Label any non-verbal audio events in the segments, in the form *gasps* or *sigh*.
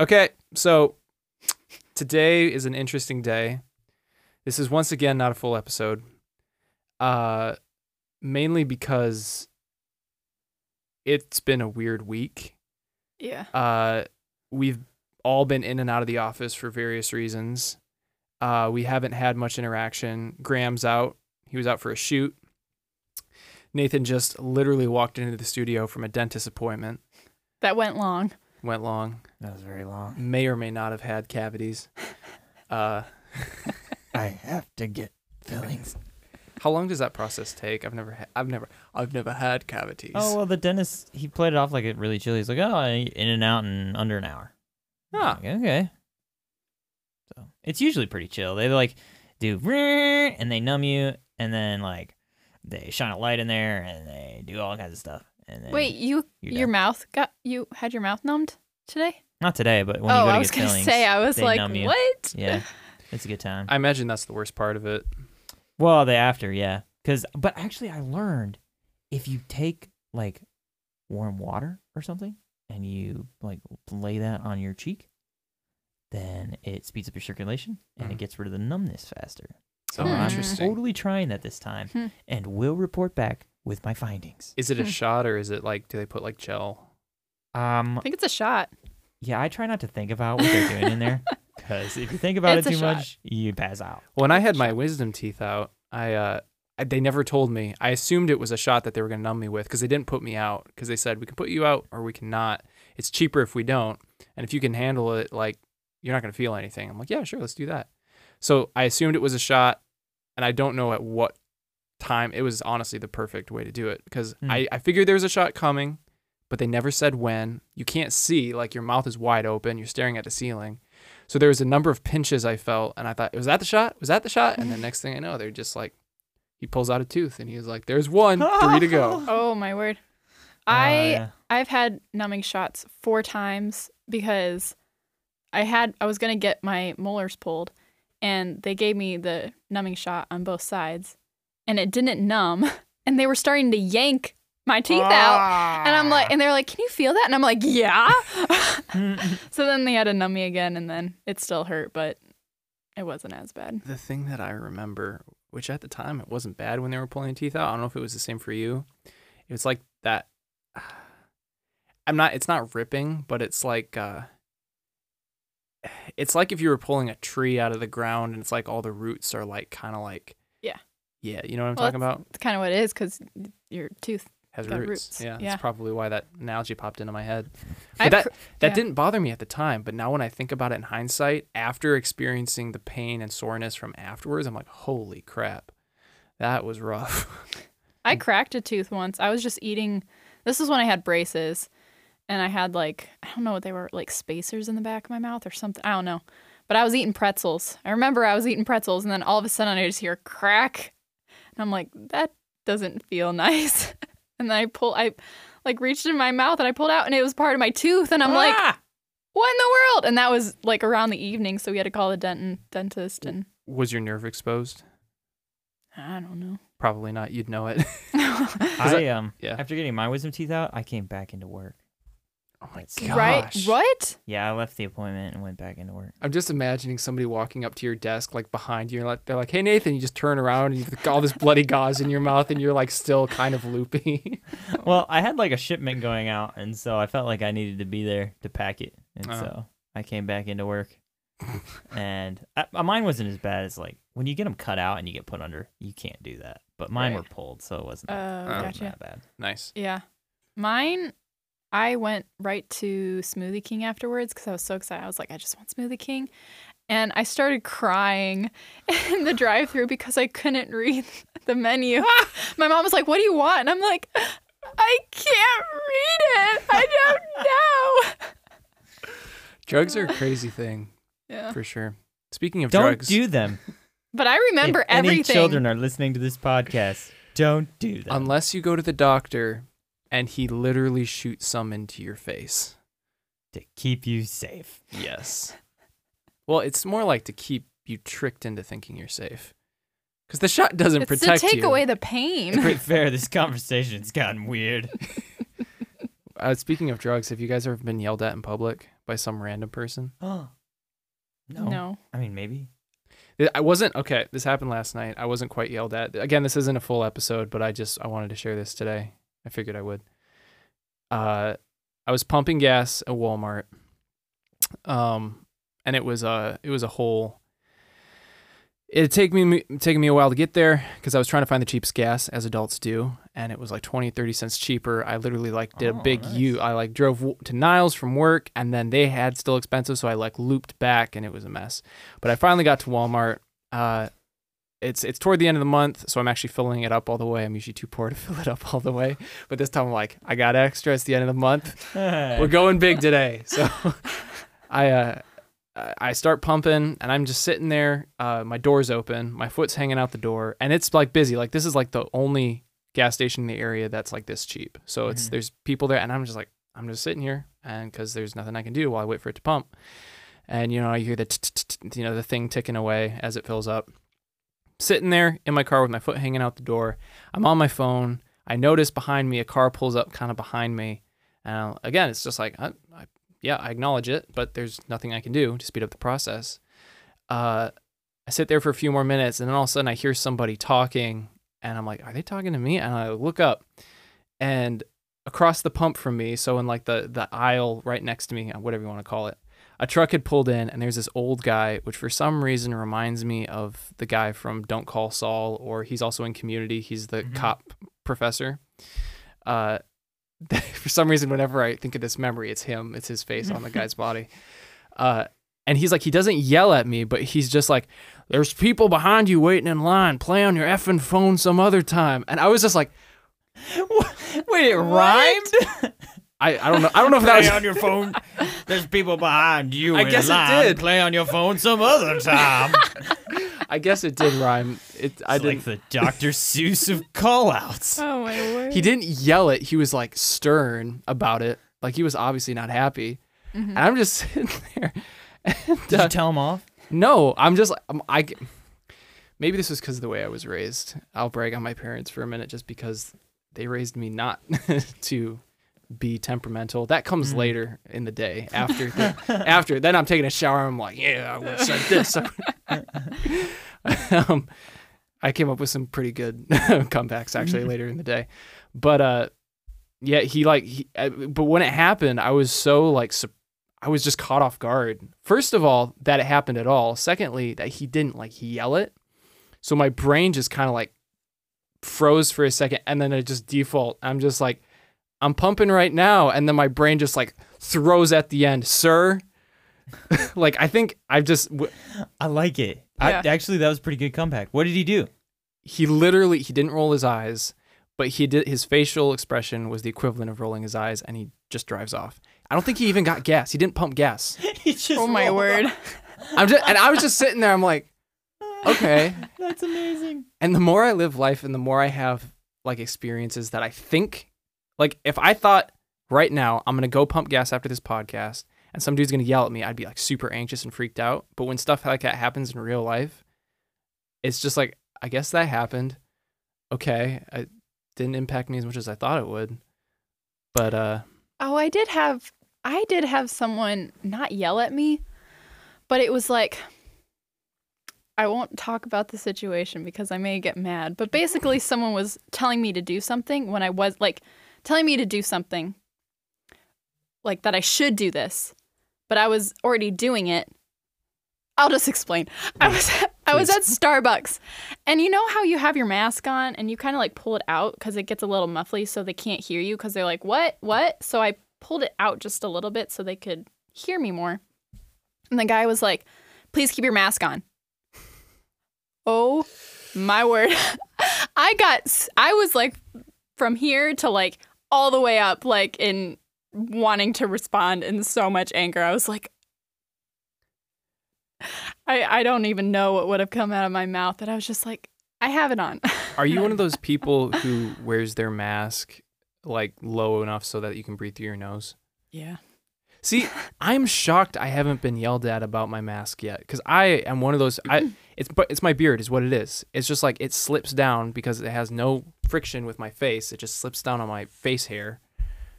Okay, so today is an interesting day. This is once again not a full episode. Uh mainly because it's been a weird week. Yeah. Uh we've all been in and out of the office for various reasons. Uh we haven't had much interaction. Graham's out. He was out for a shoot. Nathan just literally walked into the studio from a dentist appointment. That went long. Went long. That was very long. May or may not have had cavities. *laughs* Uh I have to get fillings. How long does that process take? I've never, ha- I've never, I've never had cavities. Oh well, the dentist he played it off like it really chilly. He's like, oh, I- in and out in under an hour. Ah. Like, okay. So it's usually pretty chill. They like do and they numb you, and then like they shine a light in there, and they do all kinds of stuff. And then, Wait, you you're your done. mouth got you had your mouth numbed today? not today, but when oh, you go to I was get gonna fillings, say I was they like, numb you. what? yeah, *laughs* it's a good time. I imagine that's the worst part of it. Well, the after, yeah. Cause, but actually, I learned if you take like warm water or something and you like lay that on your cheek, then it speeds up your circulation and Mhm. it gets rid of the numbness faster. So Hmm. I'm Interesting. totally trying that this time Hmm. and will report back with my findings. Is it a Hmm. shot or is it like, do they put like gel? Um, I think it's a shot. yeah, I try not to think about what they're doing in there *laughs* because if you think about It's it a too shot. much, you pass out. When I had my wisdom teeth out, I, uh, I, they never told me. I assumed it was a shot that they were going to numb me with because they didn't put me out because they said we can put you out or we cannot. It's cheaper if we don't. And if you can handle it, like you're not going to feel anything. I'm like, yeah, sure, let's do that. So I assumed it was a shot, and I don't know at what time. It was honestly the perfect way to do it because Hmm. I, I figured there was a shot coming, but they never said when. You can't see, like your mouth is wide open, you're staring at the ceiling. So there was a number of pinches I felt, and I thought, was that the shot? Was that the shot? And then *laughs* next thing I know, they're just like, he pulls out a tooth, and he was like, "There's one, *laughs* three to go." *laughs* Oh my word. Uh, I yeah. I've had numbing shots four times because I had I was gonna get my molars pulled, and they gave me the numbing shot on both sides, and it didn't numb, *laughs* and they were starting to yank my teeth out, and I'm like, and they're like, "Can you feel that?" And I'm like, "Yeah." *laughs* so then they had to numb me again, and then it still hurt, but it wasn't as bad. The thing that I remember, which at the time it wasn't bad when they were pulling teeth out. I don't know if it was the same for you. It was like that. *sighs* I'm not. It's not ripping, but it's like. uh *sighs* It's like if you were pulling a tree out of the ground, and it's like all the roots are like kind of like. Yeah. Yeah, you know what I'm Well, talking about? It's kind of what it is because your tooth. Has got roots. roots. Yeah, Yeah. that's probably why that analogy popped into my head. But that that yeah. didn't bother me at the time, but now when I think about it in hindsight, after experiencing the pain and soreness from afterwards, I'm like, holy crap, that was rough. *laughs* I cracked a tooth once. I was just eating. This was when I had braces, and I had like I don't know what they were like spacers in the back of my mouth or something. I don't know, but I was eating pretzels. I remember I was eating pretzels, and then all of a sudden I just hear crack, and I'm like, that doesn't feel *laughs* nice. and then I pull, I like reached in my mouth and I pulled out, and it was part of my tooth, and I'm like, Ah! what in the world? And that was like around the evening, so we had to call the dent- dentist, and was your nerve exposed? I don't know. Probably not. You'd know it. *laughs* *laughs* I um yeah. after getting my wisdom teeth out, I came back into work. Oh my gosh. right? What? Yeah, I left the appointment and went back into work. I'm just imagining somebody walking up to your desk, like behind you, and like they're like, "Hey Nathan," you just turn around and you've got all this bloody gauze in your mouth, and you're like still kind of loopy. *laughs* Well, I had like a shipment going out, and so I felt like I needed to be there to pack it, and Oh. so I came back into work. and I, uh, mine wasn't as bad as like when you get them cut out and you get put under, you can't do that. But mine were pulled, so it wasn't, that, it wasn't gotcha. that bad. nice. Yeah. Mine, I went right to Smoothie King afterwards because I was so excited. I was like, I just want Smoothie King. And I started crying *laughs* in the drive through because I couldn't read *laughs* the menu. *laughs* My mom was like, What do you want? And I'm like, I can't read it. I don't know. Drugs are a crazy thing Yeah. for sure. Speaking of drugs. Don't drugs, do them. But I remember if any everything. children are listening to this podcast, don't do that. unless you go to the doctor and he literally shoots some into your face. to keep you safe. Yes. well, it's more like to keep you tricked into thinking you're safe. Because the shot doesn't it's to protect take you. away the pain. To be *laughs* fair, this conversation's gotten weird. *laughs* uh, speaking of drugs, have you guys ever been yelled at in public by some random person? Oh, *gasps* no. No. I mean, maybe. I wasn't okay. This happened last night. I wasn't quite yelled at. Again, this isn't a full episode, but I just I wanted to share this today. I figured I would. Uh, I was pumping gas at Walmart, um, and it was a it was a whole. It take me taking me a while to get there because I was trying to find the cheapest gas as adults do, and it was like 20, 30 cents cheaper. I literally like did a Oh, big nice. U. I like drove to Niles from work, and then they had still expensive, so I like looped back, and it was a mess. But I finally got to Walmart. Uh, it's it's toward the end of the month, so I'm actually filling it up all the way. I'm usually too poor to *laughs* fill it up all the way, but this time I'm like, I got extra. It's the end of the month. We're going big today. So *laughs* I uh, I start pumping, and I'm just sitting there. Uh, my door's open, my foot's hanging out the door, and it's like busy. Like this is like the only gas station in the area that's like this cheap. So it's Mhm. there's people there, and I'm just like I'm just sitting here, and because there's nothing I can do while I wait for it to pump. And you know, I hear the you know the thing ticking away as it fills up. Sitting there in my car with my foot hanging out the door. I'm on my phone. I notice behind me a car pulls up kind of behind me. And again, it's just like, I, I, yeah, I acknowledge it, but there's nothing I can do to speed up the process. Uh, I sit there for a few more minutes, and then all of a sudden I hear somebody talking, and I'm like, are they talking to me? And I look up, and across the pump from me, so in like the the aisle right next to me, whatever you want to call it, a truck had pulled in, and there's this old guy, which for some reason reminds me of the guy from Don't Call Saul, or he's also in Community. He's the Mhm. cop professor. Uh, *laughs* for some reason, whenever I think of this memory, it's him. It's his face on the *laughs* guy's body. Uh, and he's like, he doesn't yell at me, but he's just like, "There's people behind you waiting in line. Play on your effing phone some other time." And I was just like, *laughs* Wait, it rhymed? I, I don't know. I don't know if that was. Play on your phone. There's people behind you. I in guess it did. Play on your phone some other time. I guess it did rhyme. It. I It's didn't. like the Dr. Seuss of callouts. Oh my word. he didn't yell it. He was like stern about it. Like he was obviously not happy. Mhm. And I'm just *laughs* sitting there. And, Did uh, you tell him off? no, I'm just like I'm, I. Maybe this was because of the way I was raised. I'll brag on my parents for a minute, just because they raised me not *laughs* to be temperamental. That comes Mhm. later in the day after. The, *laughs* after then, I'm taking a shower. I'm like, yeah, I would have said this. um, I came up with some pretty good *laughs* comebacks actually later in the day, but uh, yeah, he like, he, uh, but when it happened, I was so like, sup- I was just caught off guard. First of all, that it happened at all. Secondly, that he didn't like yell it, so my brain just kind of like froze for a second, and then it just default. I'm just like, I'm pumping right now, and then my brain just like throws at the end, sir. *laughs* like I think I've just w- I like it. Yeah. I, actually, that was a pretty good comeback. What did he do? he literally he didn't roll his eyes, but he did his facial expression was the equivalent of rolling his eyes, and he just drives off. I don't think he even got gas. He didn't pump gas. *laughs* he just Oh my word. off. *laughs* I'm just and I was just sitting there. I'm like, okay. That's amazing. And the more I live life, and the more I have like experiences that I think, like if I thought right now I'm gonna go pump gas after this podcast, and some dude's gonna yell at me, I'd be like super anxious and freaked out. But when stuff like that happens in real life, it's just like I guess that happened. Okay, it didn't impact me as much as I thought it would. But uh, Oh, I did have I did have someone not yell at me, but it was like I won't talk about the situation because I may get mad. But basically someone was telling me to do something when I was like telling me to do something like that I should do this, but I was already doing it. I'll just explain. I was *laughs* I was at Starbucks, and you know how you have your mask on and you kind of like pull it out because it gets a little muffly, so they can't hear you because they're like, "What? What?" So I pulled it out just a little bit so they could hear me more. And the guy was like, "Please keep your mask on." Oh my word! *laughs* I got I was like from here to like all the way up, like in wanting to respond in so much anger. I was like, I I don't even know what would have come out of my mouth. That I was just like, I have it on. are you one of *laughs* those people who wears their mask like low enough so that you can breathe through your nose? yeah. See, I'm shocked I haven't been yelled at about my mask yet because I am one of those. I *clears throat* it's but it's my beard is what it is. It's just like it slips down because it has no friction with my face. It just slips down on my face hair.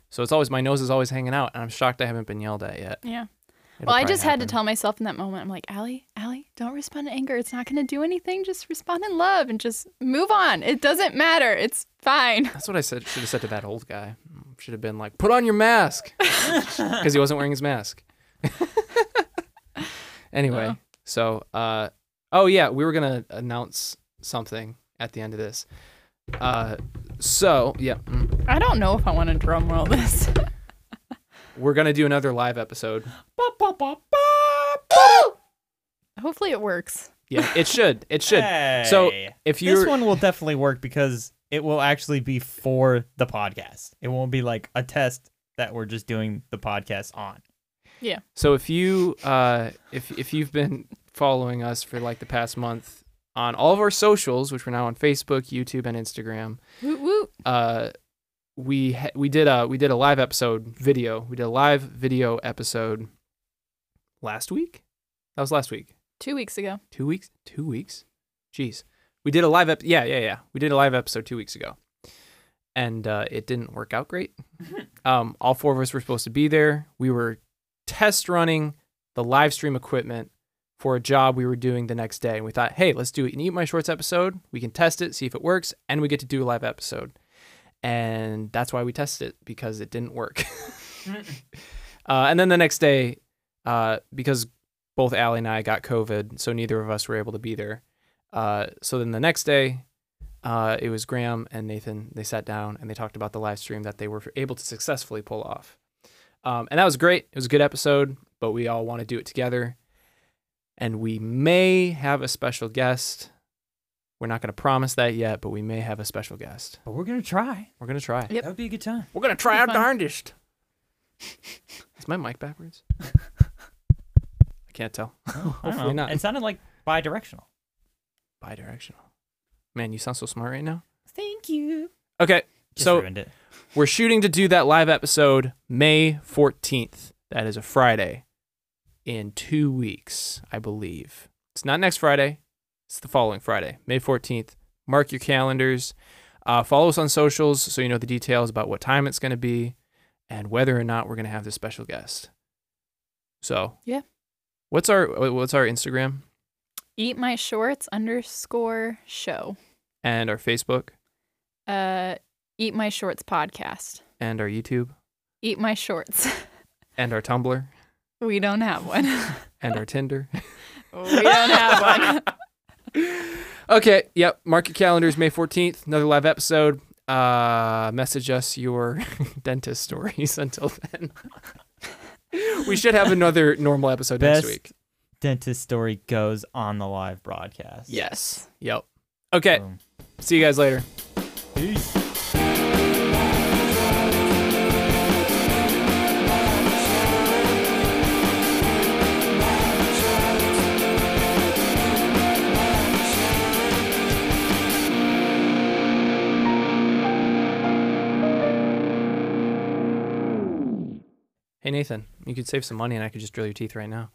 So it's always my nose is always hanging out, and I'm shocked I haven't been yelled at yet. Yeah. It'll well, I just had to tell myself in that moment, I'm like, Allie, Allie, don't respond in anger. It's not going to do anything. Just respond in love and just move on. It doesn't matter. It's fine. That's what I said. Should have said to that old guy. Should have been like, "Put on your mask," *laughs* because he wasn't wearing his mask. *laughs* anyway, Oh. so uh, oh yeah, we were gonna announce something at the end of this. Uh, so yeah, mm, I don't know if I want to drum roll this. *laughs* we're gonna do another live episode. Hopefully it works. Yeah, it should. It should. So if you this one will definitely work because it will actually be for the podcast. It won't be like a test that we're just doing the podcast on. Yeah. So if you uh if if you've been following us for like the past month on all of our socials, which we're now on Facebook, YouTube, and Instagram, Woot woot. uh we ha- we did a we did a live episode video. We did a live video episode last week. That was last week. Two weeks ago. Two weeks. Two weeks. Jeez. We did a live ep. Yeah, yeah, yeah. We did a live episode two weeks ago, and uh, it didn't work out great. *laughs* um, all four of us were supposed to be there. We were test running the live stream equipment for a job we were doing the next day, and we thought, hey, let's do an Eat My Shorts episode. We can test it, see if it works, and we get to do a live episode. And that's why we tested it because it didn't work. *laughs* uh, and then the next day, uh, because both Allie and I got COVID, so neither of us were able to be there. Uh, so then the next day, uh, it was Graham and Nathan. They sat down and they talked about the live stream that they were able to successfully pull off. Um, and that was great. It was a good episode, but we all want to do it together. And we may have a special guest. We're not going to promise that yet, but we may have a special guest. But we're gonna try. We're going to try. Yep. That would be a good time. We're going to try Be our fun. darndest. Is my mic backwards? *laughs* I can't tell. I *laughs* don't Hopefully know. not. It sounded like bi-directional. Bi-directional. Man, you sound so smart right now. Thank you. Okay, Just so ruined it. we're shooting to do that live episode May 14th. That is a Friday in two weeks, I believe. It's not next Friday, it's the following Friday, May 14th. Mark your calendars. Uh, follow us on socials so you know the details about what time it's going to be and whether or not we're going to have this special guest. So, Yeah. What's our what's our Instagram Eat my shorts underscore show. and our Facebook Uh, eat my shorts podcast. and our YouTube Eat my shorts. *laughs* and our Tumblr we don't have one. and our Tinder? *laughs* *laughs* we don't have one. Okay, yep. Mark your calendars, May 14th, another live episode. Uh, message us your dentist stories until then. We should have another normal episode Best next week. dentist story goes on the live broadcast. Yes. Yep. Okay. Boom. See you guys later. Peace. Hey, Nathan, you could save some money and I could just drill your teeth right now.